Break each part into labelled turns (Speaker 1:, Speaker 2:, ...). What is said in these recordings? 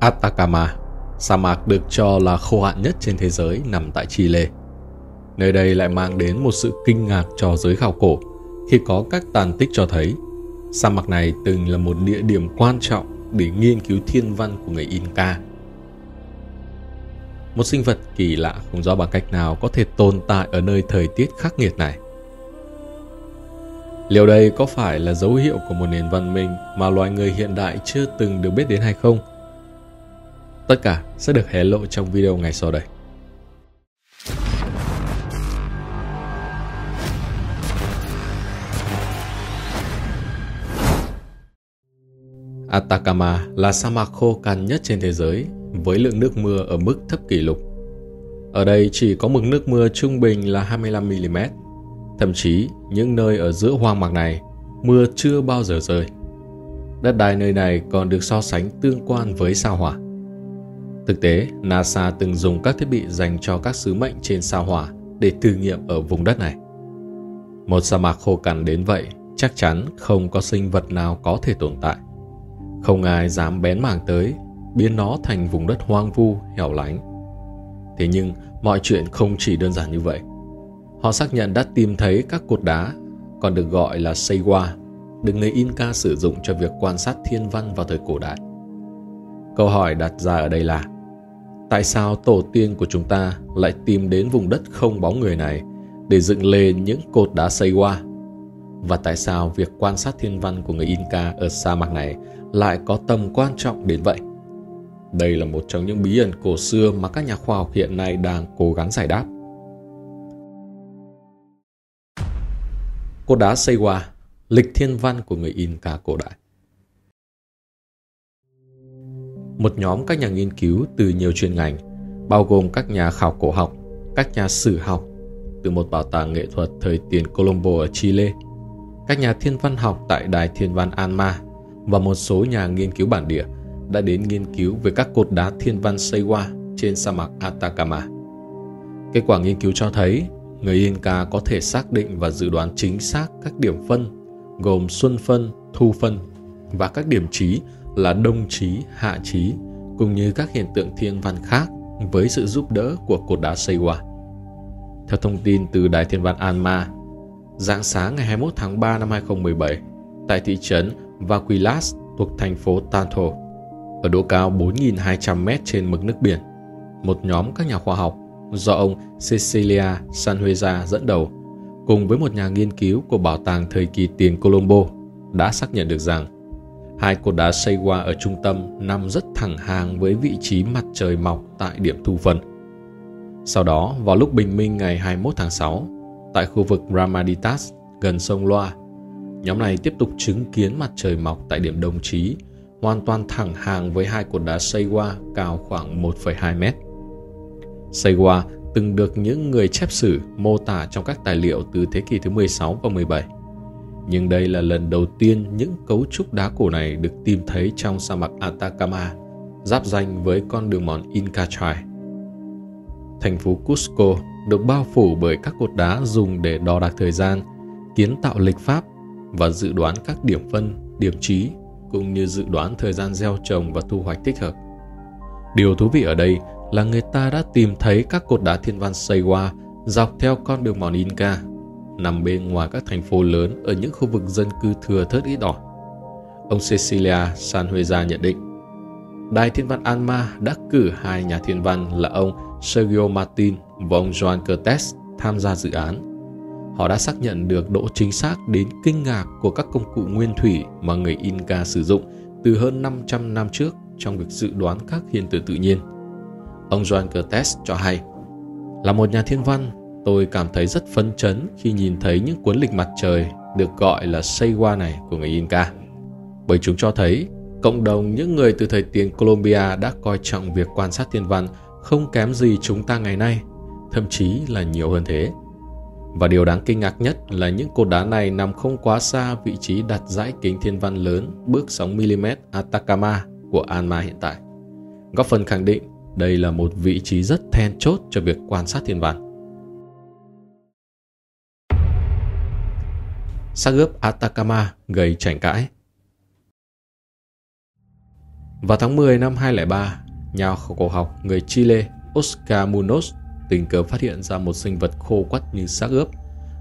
Speaker 1: Atacama, sa mạc được cho là khô hạn nhất trên thế giới nằm tại Chile. Nơi đây lại mang đến một sự kinh ngạc cho giới khảo cổ khi có các tàn tích cho thấy sa mạc này từng là một địa điểm quan trọng để nghiên cứu thiên văn của người Inca. Một sinh vật kỳ lạ không rõ bằng cách nào có thể tồn tại ở nơi thời tiết khắc nghiệt này. Liệu đây có phải là dấu hiệu của một nền văn minh mà loài người hiện đại chưa từng được biết đến hay không? Tất cả sẽ được hé lộ trong video ngày sau đây. Atacama là sa mạc khô cằn nhất trên thế giới với lượng nước mưa ở mức thấp kỷ lục. Ở đây chỉ có mực nước mưa trung bình là 25mm. Thậm chí, những nơi ở giữa hoang mạc này, mưa chưa bao giờ rơi. Đất đai nơi này còn được so sánh tương quan với sao hỏa. Thực tế, NASA từng dùng các thiết bị dành cho các sứ mệnh trên sao hỏa để thử nghiệm ở vùng đất này. Một sa mạc khô cằn đến vậy, chắc chắn không có sinh vật nào có thể tồn tại. Không ai dám bén mảng tới, biến nó thành vùng đất hoang vu, hẻo lánh. Thế nhưng, mọi chuyện không chỉ đơn giản như vậy. Họ xác nhận đã tìm thấy các cột đá, còn được gọi là Seiwa, được người Inca sử dụng cho việc quan sát thiên văn vào thời cổ đại. Câu hỏi đặt ra ở đây là Tại sao tổ tiên của chúng ta lại tìm đến vùng đất không bóng người này để dựng lên những cột đá Seiwa? Và tại sao việc quan sát thiên văn của người Inca ở sa mạc này lại có tầm quan trọng đến vậy? Đây là một trong những bí ẩn cổ xưa mà các nhà khoa học hiện nay đang cố gắng giải đáp. Cột đá Seiwa, lịch thiên văn của người Inca cổ đại. Một nhóm các nhà nghiên cứu từ nhiều chuyên ngành, bao gồm các nhà khảo cổ học, các nhà sử học, từ một bảo tàng nghệ thuật thời tiền Colombo ở Chile, các nhà thiên văn học tại Đài Thiên văn Anma và một số nhà nghiên cứu bản địa đã đến nghiên cứu về các cột đá thiên văn Seiwa trên sa mạc Atacama. Kết quả nghiên cứu cho thấy người Inca có thể xác định và dự đoán chính xác các điểm phân gồm xuân phân, thu phân và các điểm trí là đông trí, hạ trí cũng như các hiện tượng thiên văn khác với sự giúp đỡ của cột đá Seiwa. Theo thông tin từ Đài Thiên văn Anma, dạng sáng ngày 21 tháng 3 năm 2017 tại thị trấn Vaquilas thuộc thành phố Tanto, ở độ cao 4.200m trên mực nước biển. Một nhóm các nhà khoa học do ông Cecilia Sanhueza dẫn đầu cùng với một nhà nghiên cứu của Bảo tàng thời kỳ tiền Colombo đã xác nhận được rằng hai cột đá xây qua ở trung tâm nằm rất thẳng hàng với vị trí mặt trời mọc tại điểm thu phân. Sau đó, vào lúc bình minh ngày 21 tháng 6, tại khu vực Ramaditas gần sông Loa, nhóm này tiếp tục chứng kiến mặt trời mọc tại điểm đồng chí hoàn toàn thẳng hàng với hai cột đá xây qua cao khoảng 1,2 mét. Xây qua từng được những người chép sử mô tả trong các tài liệu từ thế kỷ thứ 16 và 17. Nhưng đây là lần đầu tiên những cấu trúc đá cổ này được tìm thấy trong sa mạc Atacama, giáp danh với con đường mòn Inca Trail. Thành phố Cusco được bao phủ bởi các cột đá dùng để đo đạc thời gian, kiến tạo lịch pháp và dự đoán các điểm phân, điểm trí cũng như dự đoán thời gian gieo trồng và thu hoạch thích hợp. Điều thú vị ở đây là người ta đã tìm thấy các cột đá thiên văn xây qua dọc theo con đường mòn Inca, nằm bên ngoài các thành phố lớn ở những khu vực dân cư thừa thớt ít ỏi. Ông Cecilia Sanhueza nhận định, Đài Thiên văn Alma đã cử hai nhà thiên văn là ông Sergio Martin và ông Juan Cortes tham gia dự án. Họ đã xác nhận được độ chính xác đến kinh ngạc của các công cụ nguyên thủy mà người Inca sử dụng từ hơn 500 năm trước trong việc dự đoán các hiện tượng tự nhiên. Ông Juan Cortes cho hay, là một nhà thiên văn, tôi cảm thấy rất phấn chấn khi nhìn thấy những cuốn lịch mặt trời được gọi là Seiwa này của người Inca. Bởi chúng cho thấy cộng đồng những người từ thời tiền Colombia đã coi trọng việc quan sát thiên văn không kém gì chúng ta ngày nay, thậm chí là nhiều hơn thế. Và điều đáng kinh ngạc nhất là những cột đá này nằm không quá xa vị trí đặt dãy kính thiên văn lớn bước 6mm Atacama của Alma hiện tại. Góp phần khẳng định đây là một vị trí rất then chốt cho việc quan sát thiên văn. Xác ướp Atacama gây tranh cãi Vào tháng 10 năm 2003, nhà khảo cổ học người Chile Oscar Munoz tình cờ phát hiện ra một sinh vật khô quắt như xác ướp,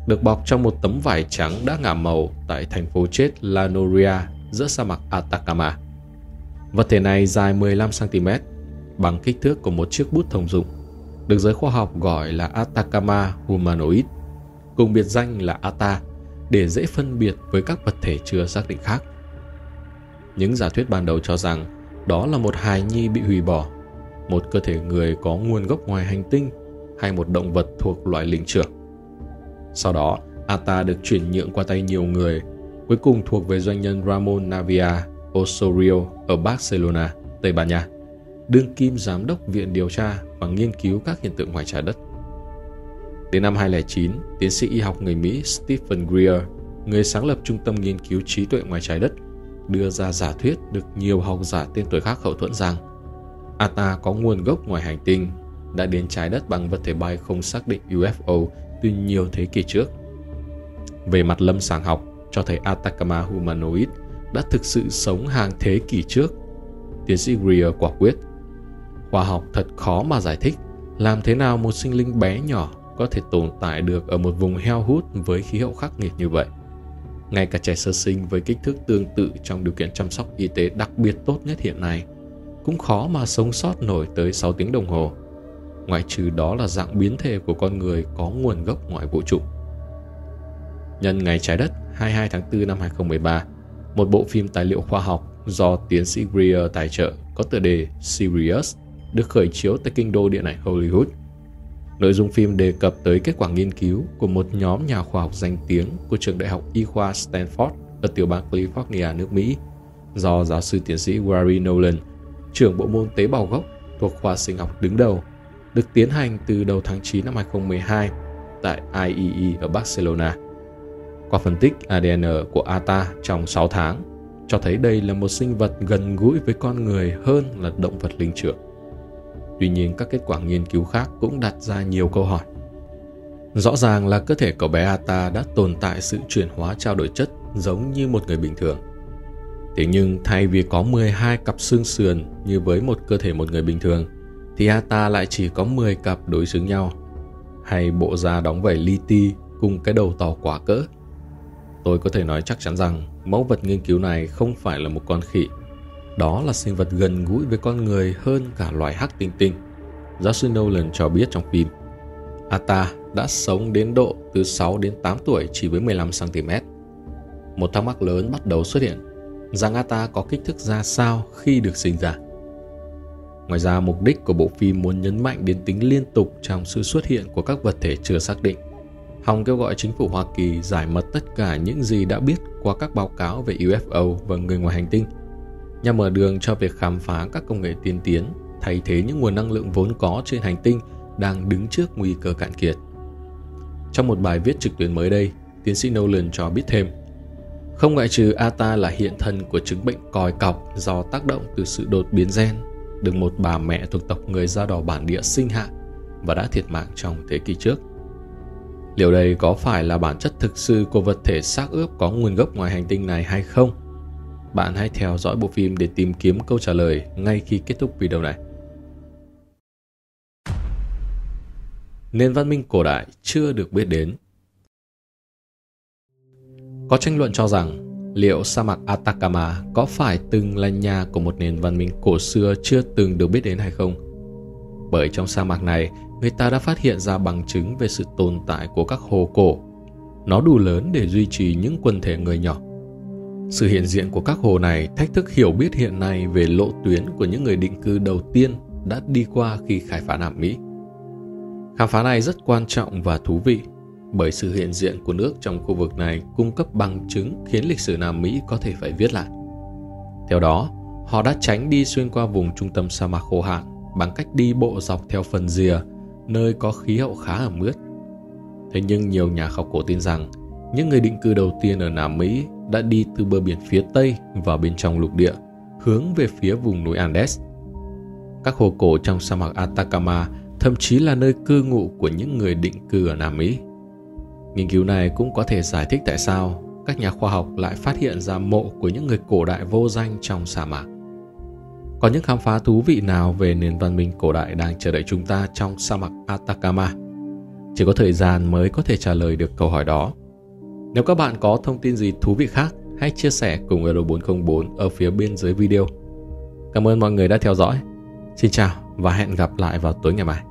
Speaker 1: được bọc trong một tấm vải trắng đã ngả màu tại thành phố chết La Noria giữa sa mạc Atacama. Vật thể này dài 15cm, bằng kích thước của một chiếc bút thông dụng, được giới khoa học gọi là Atacama humanoid, cùng biệt danh là ATA, để dễ phân biệt với các vật thể chưa xác định khác. Những giả thuyết ban đầu cho rằng đó là một hài nhi bị hủy bỏ, một cơ thể người có nguồn gốc ngoài hành tinh hay một động vật thuộc loại linh trưởng. Sau đó, ATA được chuyển nhượng qua tay nhiều người, cuối cùng thuộc về doanh nhân Ramon Navia Osorio ở Barcelona, Tây Ban Nha, đương kim giám đốc Viện Điều tra và Nghiên cứu các hiện tượng ngoài trái đất. Đến năm 2009, tiến sĩ y học người Mỹ Stephen Greer, người sáng lập Trung tâm Nghiên cứu Trí tuệ ngoài trái đất, đưa ra giả thuyết được nhiều học giả tên tuổi khác hậu thuẫn rằng ATA có nguồn gốc ngoài hành tinh, đã đến trái đất bằng vật thể bay không xác định UFO từ nhiều thế kỷ trước. Về mặt lâm sàng học, cho thấy Atacama humanoid đã thực sự sống hàng thế kỷ trước. Tiến sĩ Greer quả quyết, khoa học thật khó mà giải thích làm thế nào một sinh linh bé nhỏ có thể tồn tại được ở một vùng heo hút với khí hậu khắc nghiệt như vậy. Ngay cả trẻ sơ sinh với kích thước tương tự trong điều kiện chăm sóc y tế đặc biệt tốt nhất hiện nay cũng khó mà sống sót nổi tới 6 tiếng đồng hồ. Ngoại trừ đó là dạng biến thể của con người có nguồn gốc ngoài vũ trụ. Nhân ngày trái đất 22 tháng 4 năm 2013, một bộ phim tài liệu khoa học do tiến sĩ Greer tài trợ có tựa đề Sirius được khởi chiếu tại kinh đô điện ảnh Hollywood. Nội dung phim đề cập tới kết quả nghiên cứu của một nhóm nhà khoa học danh tiếng của trường đại học y khoa Stanford ở tiểu bang California, nước Mỹ, do giáo sư tiến sĩ Gary Nolan, trưởng bộ môn tế bào gốc thuộc khoa sinh học đứng đầu, được tiến hành từ đầu tháng 9 năm 2012 tại IEE ở Barcelona. Qua phân tích ADN của ATA trong 6 tháng, cho thấy đây là một sinh vật gần gũi với con người hơn là động vật linh trưởng. Tuy nhiên các kết quả nghiên cứu khác cũng đặt ra nhiều câu hỏi. Rõ ràng là cơ thể cậu bé Ata đã tồn tại sự chuyển hóa trao đổi chất giống như một người bình thường. Thế nhưng thay vì có 12 cặp xương sườn như với một cơ thể một người bình thường, thì Ata lại chỉ có 10 cặp đối xứng nhau. Hay bộ da đóng vảy li ti cùng cái đầu to quả cỡ. Tôi có thể nói chắc chắn rằng mẫu vật nghiên cứu này không phải là một con khỉ đó là sinh vật gần gũi với con người hơn cả loài hắc tinh tinh. Giáo sư Nolan cho biết trong phim, Ata đã sống đến độ từ 6 đến 8 tuổi chỉ với 15cm. Một thắc mắc lớn bắt đầu xuất hiện rằng Ata có kích thước ra sao khi được sinh ra. Ngoài ra, mục đích của bộ phim muốn nhấn mạnh đến tính liên tục trong sự xuất hiện của các vật thể chưa xác định. Hòng kêu gọi chính phủ Hoa Kỳ giải mật tất cả những gì đã biết qua các báo cáo về UFO và người ngoài hành tinh – nhằm mở đường cho việc khám phá các công nghệ tiên tiến, thay thế những nguồn năng lượng vốn có trên hành tinh đang đứng trước nguy cơ cạn kiệt. Trong một bài viết trực tuyến mới đây, tiến sĩ Nolan cho biết thêm, không ngoại trừ Ata là hiện thân của chứng bệnh còi cọc do tác động từ sự đột biến gen, được một bà mẹ thuộc tộc người da đỏ bản địa sinh hạ và đã thiệt mạng trong thế kỷ trước. Liệu đây có phải là bản chất thực sự của vật thể xác ướp có nguồn gốc ngoài hành tinh này hay không? Bạn hãy theo dõi bộ phim để tìm kiếm câu trả lời ngay khi kết thúc video này. Nền văn minh cổ đại chưa được biết đến Có tranh luận cho rằng liệu sa mạc Atacama có phải từng là nhà của một nền văn minh cổ xưa chưa từng được biết đến hay không? Bởi trong sa mạc này, người ta đã phát hiện ra bằng chứng về sự tồn tại của các hồ cổ. Nó đủ lớn để duy trì những quần thể người nhỏ. Sự hiện diện của các hồ này thách thức hiểu biết hiện nay về lộ tuyến của những người định cư đầu tiên đã đi qua khi khai phá Nam Mỹ. Khám phá này rất quan trọng và thú vị bởi sự hiện diện của nước trong khu vực này cung cấp bằng chứng khiến lịch sử Nam Mỹ có thể phải viết lại. Theo đó, họ đã tránh đi xuyên qua vùng trung tâm sa mạc khô hạn bằng cách đi bộ dọc theo phần rìa, nơi có khí hậu khá ẩm ướt. Thế nhưng nhiều nhà khảo cổ tin rằng những người định cư đầu tiên ở Nam Mỹ đã đi từ bờ biển phía Tây vào bên trong lục địa, hướng về phía vùng núi Andes. Các hồ cổ trong sa mạc Atacama thậm chí là nơi cư ngụ của những người định cư ở Nam Mỹ. Nghiên cứu này cũng có thể giải thích tại sao các nhà khoa học lại phát hiện ra mộ của những người cổ đại vô danh trong sa mạc. Có những khám phá thú vị nào về nền văn minh cổ đại đang chờ đợi chúng ta trong sa mạc Atacama? Chỉ có thời gian mới có thể trả lời được câu hỏi đó. Nếu các bạn có thông tin gì thú vị khác, hãy chia sẻ cùng Euro 404 ở phía bên dưới video. Cảm ơn mọi người đã theo dõi. Xin chào và hẹn gặp lại vào tối ngày mai.